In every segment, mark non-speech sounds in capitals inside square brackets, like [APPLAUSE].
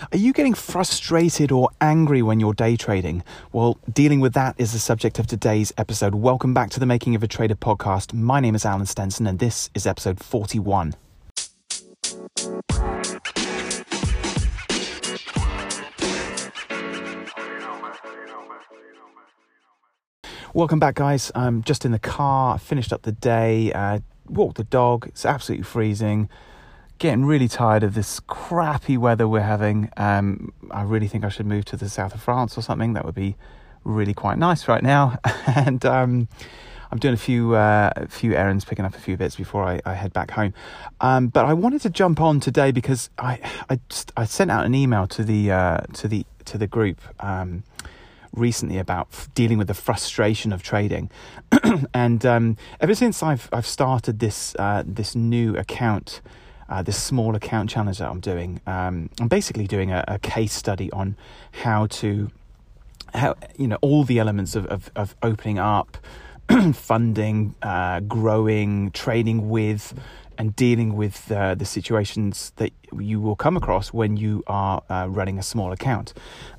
Are you getting frustrated or angry when you're day trading? Well, dealing with that is the subject of today's episode. Welcome back to the Making of a Trader podcast. My name is Alan Stenson, and this is episode 41. Welcome back, guys. I'm just in the car, finished up the day, uh, walked the dog. It's absolutely freezing. Getting really tired of this crappy weather we're having. Um, I really think I should move to the south of France or something. That would be really quite nice right now. [LAUGHS] and um, I'm doing a few uh, few errands, picking up a few bits before I, I head back home. Um, but I wanted to jump on today because I I, just, I sent out an email to the uh, to the to the group um, recently about f- dealing with the frustration of trading, [CLEARS THROAT] and um, ever since I've I've started this uh, this new account. Uh, this small account challenge that I'm doing, um, I'm basically doing a, a case study on how to, how you know, all the elements of, of, of opening up, [CLEARS THROAT] funding, uh, growing, trading with, and dealing with uh, the situations that you will come across when you are uh, running a small account.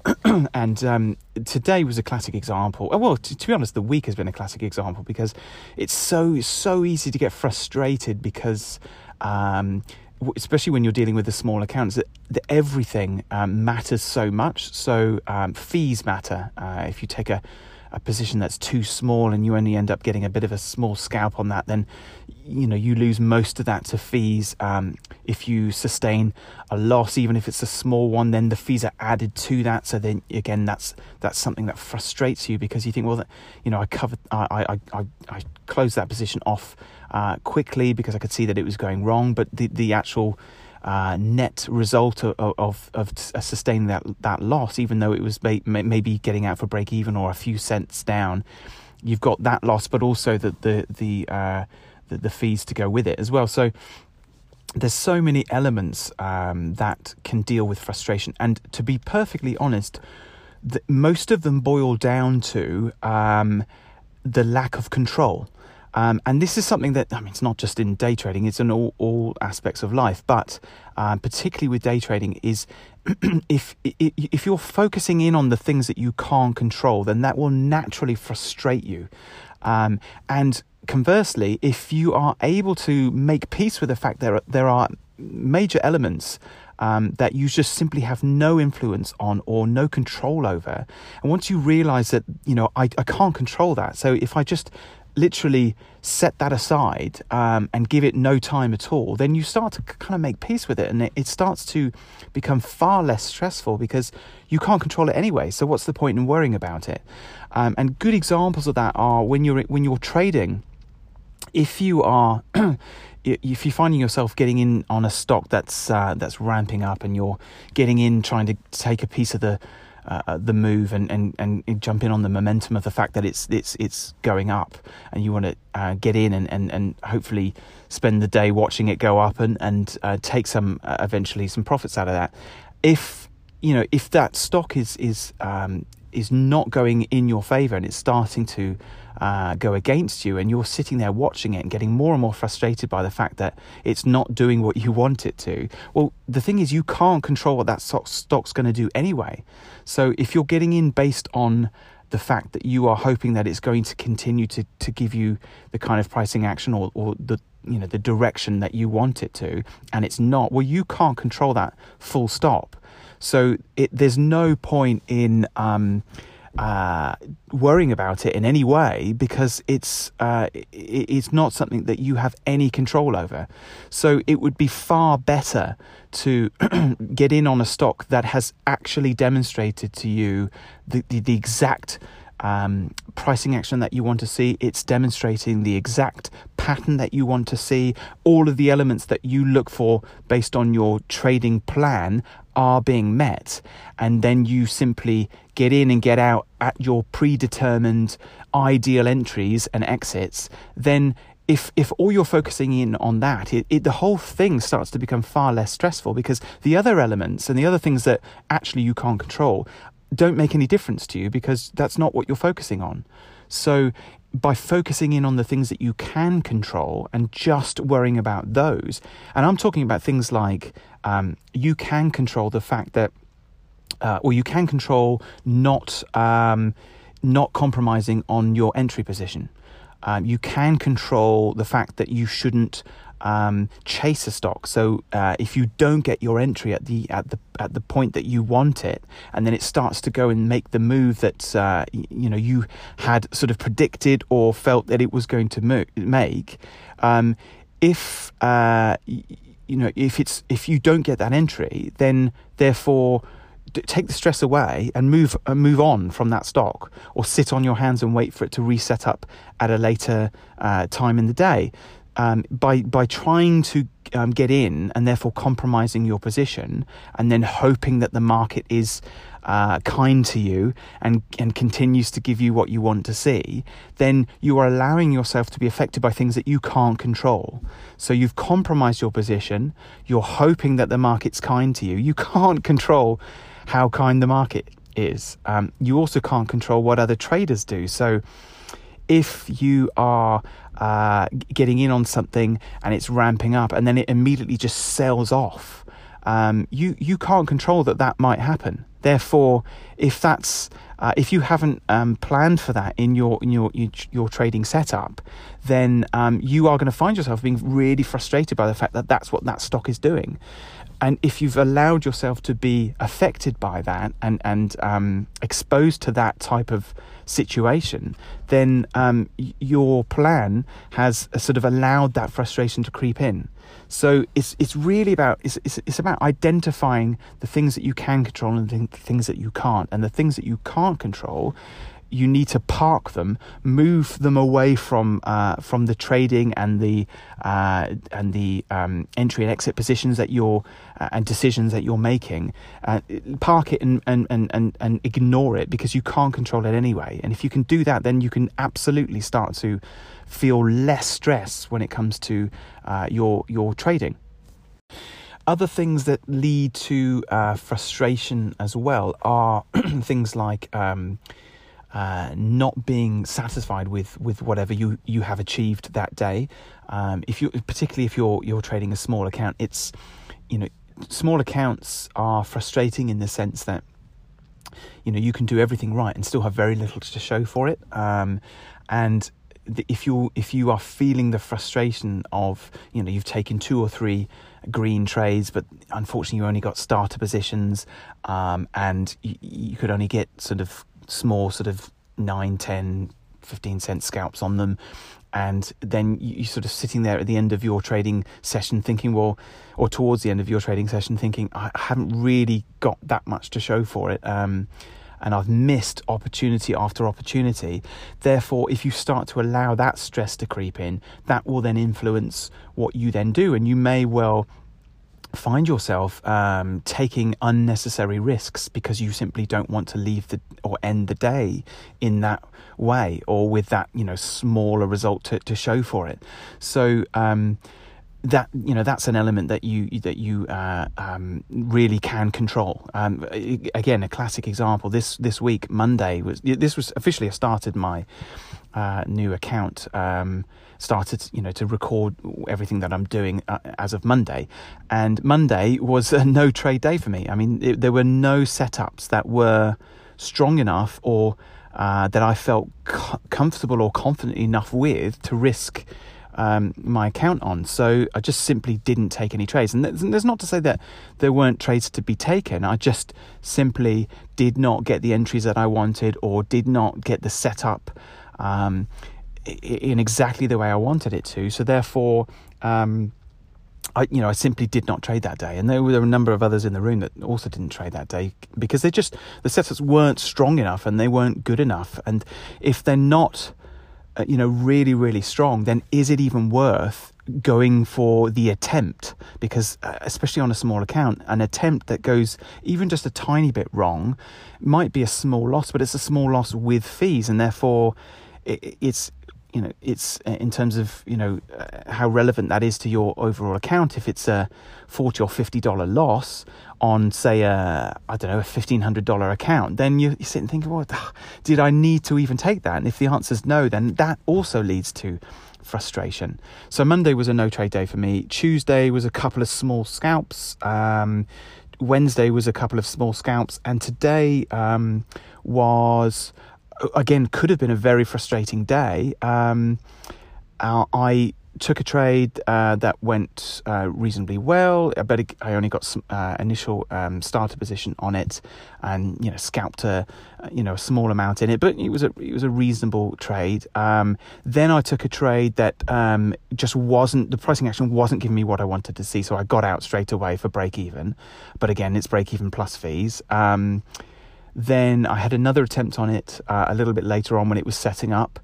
[CLEARS THROAT] and um, today was a classic example. Uh, well, to, to, be honest, the week has been a classic example because it's so so easy to get frustrated because. Um, especially when you're dealing with the small accounts, that, that everything um, matters so much. So um, fees matter. Uh, if you take a a position that's too small and you only end up getting a bit of a small scalp on that, then you know you lose most of that to fees. Um, if you sustain a loss, even if it's a small one, then the fees are added to that. So then again, that's that's something that frustrates you because you think, well, that, you know, I covered, I I I, I closed that position off uh, quickly because I could see that it was going wrong, but the the actual uh, net result of, of, of uh, sustaining that that loss, even though it was may, maybe getting out for break even or a few cents down, you've got that loss, but also the the the, uh, the, the fees to go with it as well. So there's so many elements um, that can deal with frustration, and to be perfectly honest, the, most of them boil down to um, the lack of control. Um, and this is something that, I mean, it's not just in day trading, it's in all, all aspects of life, but um, particularly with day trading, is [CLEARS THROAT] if, if you're focusing in on the things that you can't control, then that will naturally frustrate you. Um, and conversely, if you are able to make peace with the fact that there are, there are major elements um, that you just simply have no influence on or no control over. And once you realize that, you know, I, I can't control that. So if I just literally set that aside um, and give it no time at all, then you start to kind of make peace with it, and it, it, starts to become far less stressful because you can't control it anyway. So what's the point in worrying about it? Um, and good examples of that are when you're when you're trading. If you are [CLEARS THROAT] if you're finding yourself getting in on a stock that's uh, that's ramping up and you're getting in trying to take a piece of the uh, the move and, and, and jump in on the momentum of the fact that it's it's it's going up and you want to uh, get in and, and, and hopefully spend the day watching it go up and and uh, take some uh, eventually some profits out of that. If you know if that stock is is um, is not going in your favor and it's starting to uh, go against you, and you're sitting there watching it and getting more and more frustrated by the fact that it's not doing what you want it to. Well, the thing is, you can't control what that stock's going to do anyway. So if you're getting in based on the fact that you are hoping that it's going to continue to, to give you the kind of pricing action or, or the you know the direction that you want it to and it's not well you can't control that full stop so it, there's no point in um, uh, worrying about it in any way because it's uh, it's not something that you have any control over. So it would be far better to [CLEARS THROAT] get in on a stock that has actually demonstrated to you the, the, the exact um, pricing action that you want to see. It's demonstrating the exact pattern that you want to see. All of the elements that you look for based on your trading plan are being met. And then you simply get in and get out at your predetermined ideal entries and exits. Then if if all you're focusing in on that, it, it, the whole thing starts to become far less stressful because the other elements and the other things that actually you can't control don't make any difference to you because that's not what you're focusing on. So by focusing in on the things that you can control and just worrying about those, and I'm talking about things like um, you can control the fact that uh, or you can control not um, not compromising on your entry position. Um, you can control the fact that you shouldn't um, chase a stock. So uh, if you don't get your entry at the at the at the point that you want it, and then it starts to go and make the move that uh, you know you had sort of predicted or felt that it was going to mo- make, um, if uh, you know if it's if you don't get that entry, then therefore take the stress away and move uh, move on from that stock, or sit on your hands and wait for it to reset up at a later uh, time in the day. Um, by by trying to um, get in and therefore compromising your position, and then hoping that the market is uh, kind to you and and continues to give you what you want to see, then you are allowing yourself to be affected by things that you can't control. So you've compromised your position. You're hoping that the market's kind to you. You can't control how kind the market is. Um, you also can't control what other traders do. So if you are uh, getting in on something and it's ramping up and then it immediately just sells off, um, you you can't control that that might happen. Therefore, if that's uh, if you haven't um, planned for that in your in your your, trading setup, then um, you are going to find yourself being really frustrated by the fact that that's what that stock is doing and if you've allowed yourself to be affected by that and and um, exposed to that type of situation, then um, your plan has sort of allowed that frustration to creep in. So it's it's really about it's, it's, it's about identifying the things that you can control and the things that you can't, and the things that you can't control you need to park them, move them away from uh, from the trading and the uh, and the um, entry and exit positions that you're uh, and decisions that you're making. Uh, park it and, and, and, and ignore it because you can't control it anyway. And if you can do that, then you can absolutely start to feel less stress when it comes to uh, your your trading. Other things that lead to uh, frustration as well are [CLEARS THROAT] things like um, uh, not being satisfied with with whatever you you have achieved that day. Um, if you particularly if you're you're trading a small account, it's you know small accounts are frustrating in the sense that you know you can do everything right and still have very little to show for it. Um, and if you if you are feeling the frustration of you know you've taken two or three green trades, but unfortunately you only got starter positions, um, and you, you, could only get sort of small sort of 9, 10, 15 cent scalps on them. And then you, are sort of sitting there at the end of your trading session thinking, well, or towards the end of your trading session thinking, I haven't really got that much to show for it. Um, and I've missed opportunity after opportunity. Therefore, if you start to allow that stress to creep in, that will then influence what you then do. And you may well find yourself um, taking unnecessary risks because you simply don't want to leave the or end the day in that way or with that you know smaller result to, to show for it so um, that you know that's an element that you that you uh, um, really can control. Um, again, a classic example. This this week, Monday was this was officially started my uh, new account. Um, started, you know, to record everything that I'm doing uh, as of Monday. And Monday was [LAUGHS] a no trade day for me. I mean, it, there were no setups that were strong enough or uh, that I felt co- comfortable or confident enough with to risk um, my account on. So I just simply didn't take any trades. And there's not to say that there weren't trades to be taken. I just simply did not get the entries that I wanted or did not get the setup. Um, in exactly the way I wanted it to. So therefore, um, I you know I simply did not trade that day, and there were a number of others in the room that also didn't trade that day because they just the setups weren't strong enough and they weren't good enough. And if they're not, uh, you know, really really strong, then is it even worth going for the attempt? Because uh, especially on a small account, an attempt that goes even just a tiny bit wrong might be a small loss, but it's a small loss with fees, and therefore it's you know it's uh, in terms of you know uh, how relevant that is to your overall account if it's a 40 or 50 dollar loss on say a i don't know a 1500 dollar account then you, you sit and think well did i need to even take that? And if the answer is no then that also leads to frustration. So monday was a no trade day for me. Tuesday was a couple of small scalps. Um, Wednesday was a couple of small scalps, and today um, was again could have been a very frustrating day. Um, uh, I took a trade uh, that went uh, reasonably well. I bet I only got some uh, initial um, starter position on it, and you know scalped a you know a small amount in it, but it was a it was a reasonable trade. Um, then I took a trade that um, just wasn't the pricing action wasn't giving me what I wanted to see, so I got out straight away for break even. But again, it's break even plus fees. Um, then I had another attempt on it uh, a little bit later on when it was setting up.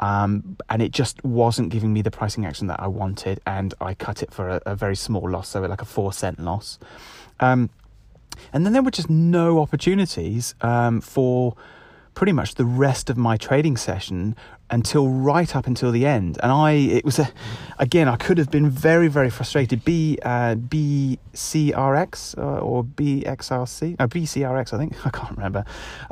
Um, and it just wasn't giving me the pricing action that I wanted, and I cut it for a, a very small loss, so like a four cent loss. Um, and then there were just no opportunities um, for pretty much the rest of my trading session until right up until the end. And I, it was a, again, I could have been very, very frustrated. B, uh, BCRX uh, or BXRC, no, BCRX, I think, [LAUGHS] I can't remember.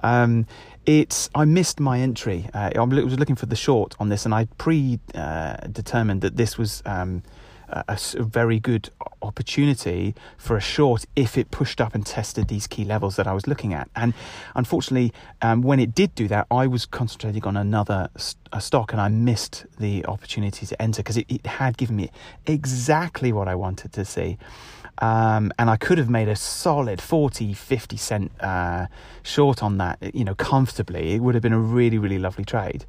Um, it's I missed my entry. Uh, I was looking for the short on this, and I pre-determined uh, that this was um, a, very good opportunity for a short if it pushed up and tested these key levels that I was looking at. And unfortunately, um, when it did do that, I was concentrating on another st- stock, and I missed the opportunity to enter because it, it had given me exactly what I wanted to see. Um, and I could have made a solid 40, 50 cent uh, short on that, you know, comfortably. It would have been a really, really lovely trade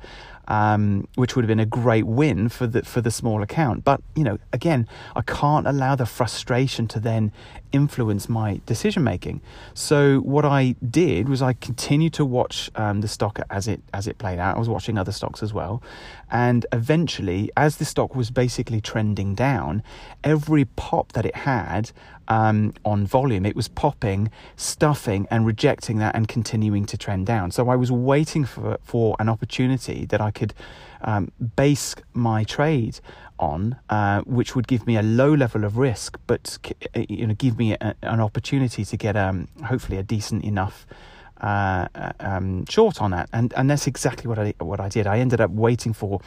um, which would have been a great win for the for the small account. But you know, again, I can't allow the frustration to then influence my decision making. So what I did was I continued to watch um, the stock as it as it played out. I was watching other stocks as well, and eventually, as the stock was basically trending down, every pop that it had um, on volume, it was popping, stuffing, and rejecting that and continuing to trend down. So I was waiting for for an opportunity that I could um, base my trade on, uh, which would give me a low level of risk, but uh, you know give me a, an opportunity to get um, hopefully a decent enough. Uh, uh, um, short on that, and and that's exactly what I what I did. I ended up waiting for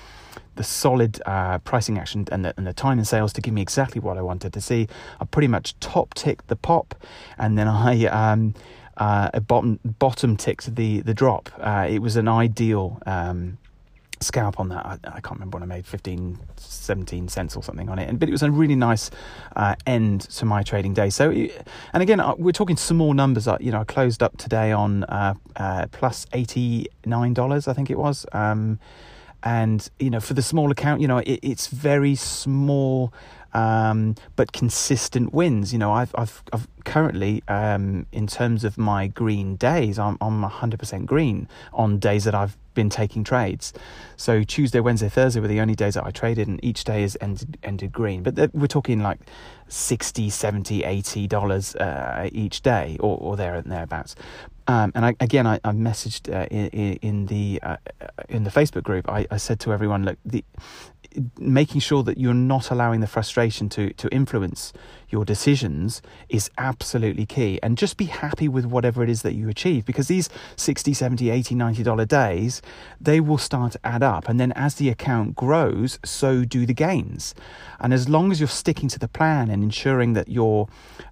the solid uh, pricing action and the, and the time and sales to give me exactly what I wanted to see. I pretty much top ticked the pop, and then I um, uh, bottom bottom ticked the the drop. Uh, it was an ideal. Um, scalp on that. I, I, can't remember when I made 15, 17 cents or something on it. And, but it was a really nice uh, end to my trading day. So, and again, uh, we're talking small numbers. You know, I closed up today on uh, uh, plus $89, I think it was. Um, and, you know, for the small account, you know, it, it's very small um, but consistent wins. You know, I've, I've, I've currently, um, in terms of my green days, I'm, I'm 100% green on days that I've been taking trades. So Tuesday, Wednesday, Thursday were the only days that I traded, and each day has ended, ended green. But we're talking like 60, 70, 80 dollars uh, each day, or, or there and thereabouts. Um, and I, again, I, I messaged uh, in, in, the uh, in the Facebook group. I, I said to everyone, look, the making sure that you're not allowing the frustration to to influence your decisions is absolutely key. And just be happy with whatever it is that you achieve because these 60 70 80 90 dollar days they will start to add up. And then as the account grows so do the gains. And as long as you're sticking to the plan and ensuring that you're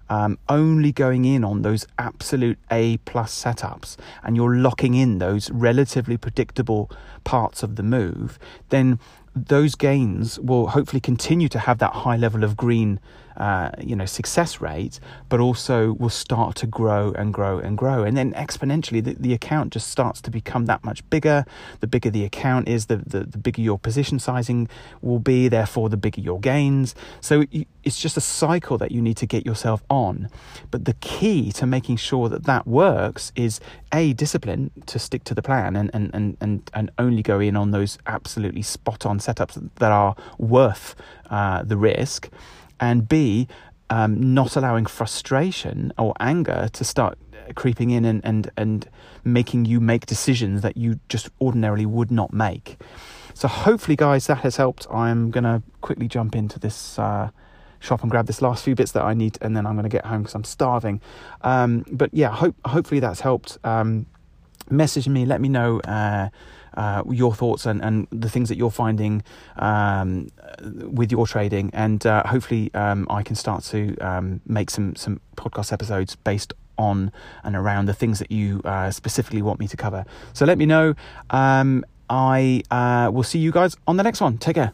um, only going in on those absolute A plus setups and you're locking in those relatively predictable parts of the move, then those gains will hopefully continue to have that high level of green uh, you know success rate, but also will start to grow and grow and grow, and then exponentially the, the account just starts to become that much bigger. The bigger the account is, the, the, the bigger your position sizing will be. Therefore, the bigger your gains. So it's just a cycle that you need to get yourself on. But the key to making sure that that works is a discipline to stick to the plan and and and and, and only go in on those absolutely spot on setups that are worth uh, the risk and B, um, not allowing frustration or anger to start creeping in and, and, and making you make decisions that you just ordinarily would not make. So, hopefully, guys, that has helped. I'm going to quickly jump into this uh, shop and grab this last few bits that I need, and then I'm going to get home because I'm starving. Um, but yeah, hope, hopefully, that's helped. Um, message me, let me know. Uh, uh, your thoughts and, and the things that you're finding um, with your trading, and uh, hopefully um, I can start to um, make some some podcast episodes based on and around the things that you uh, specifically want me to cover. So let me know. Um, I uh, will see you guys on the next one. Take care.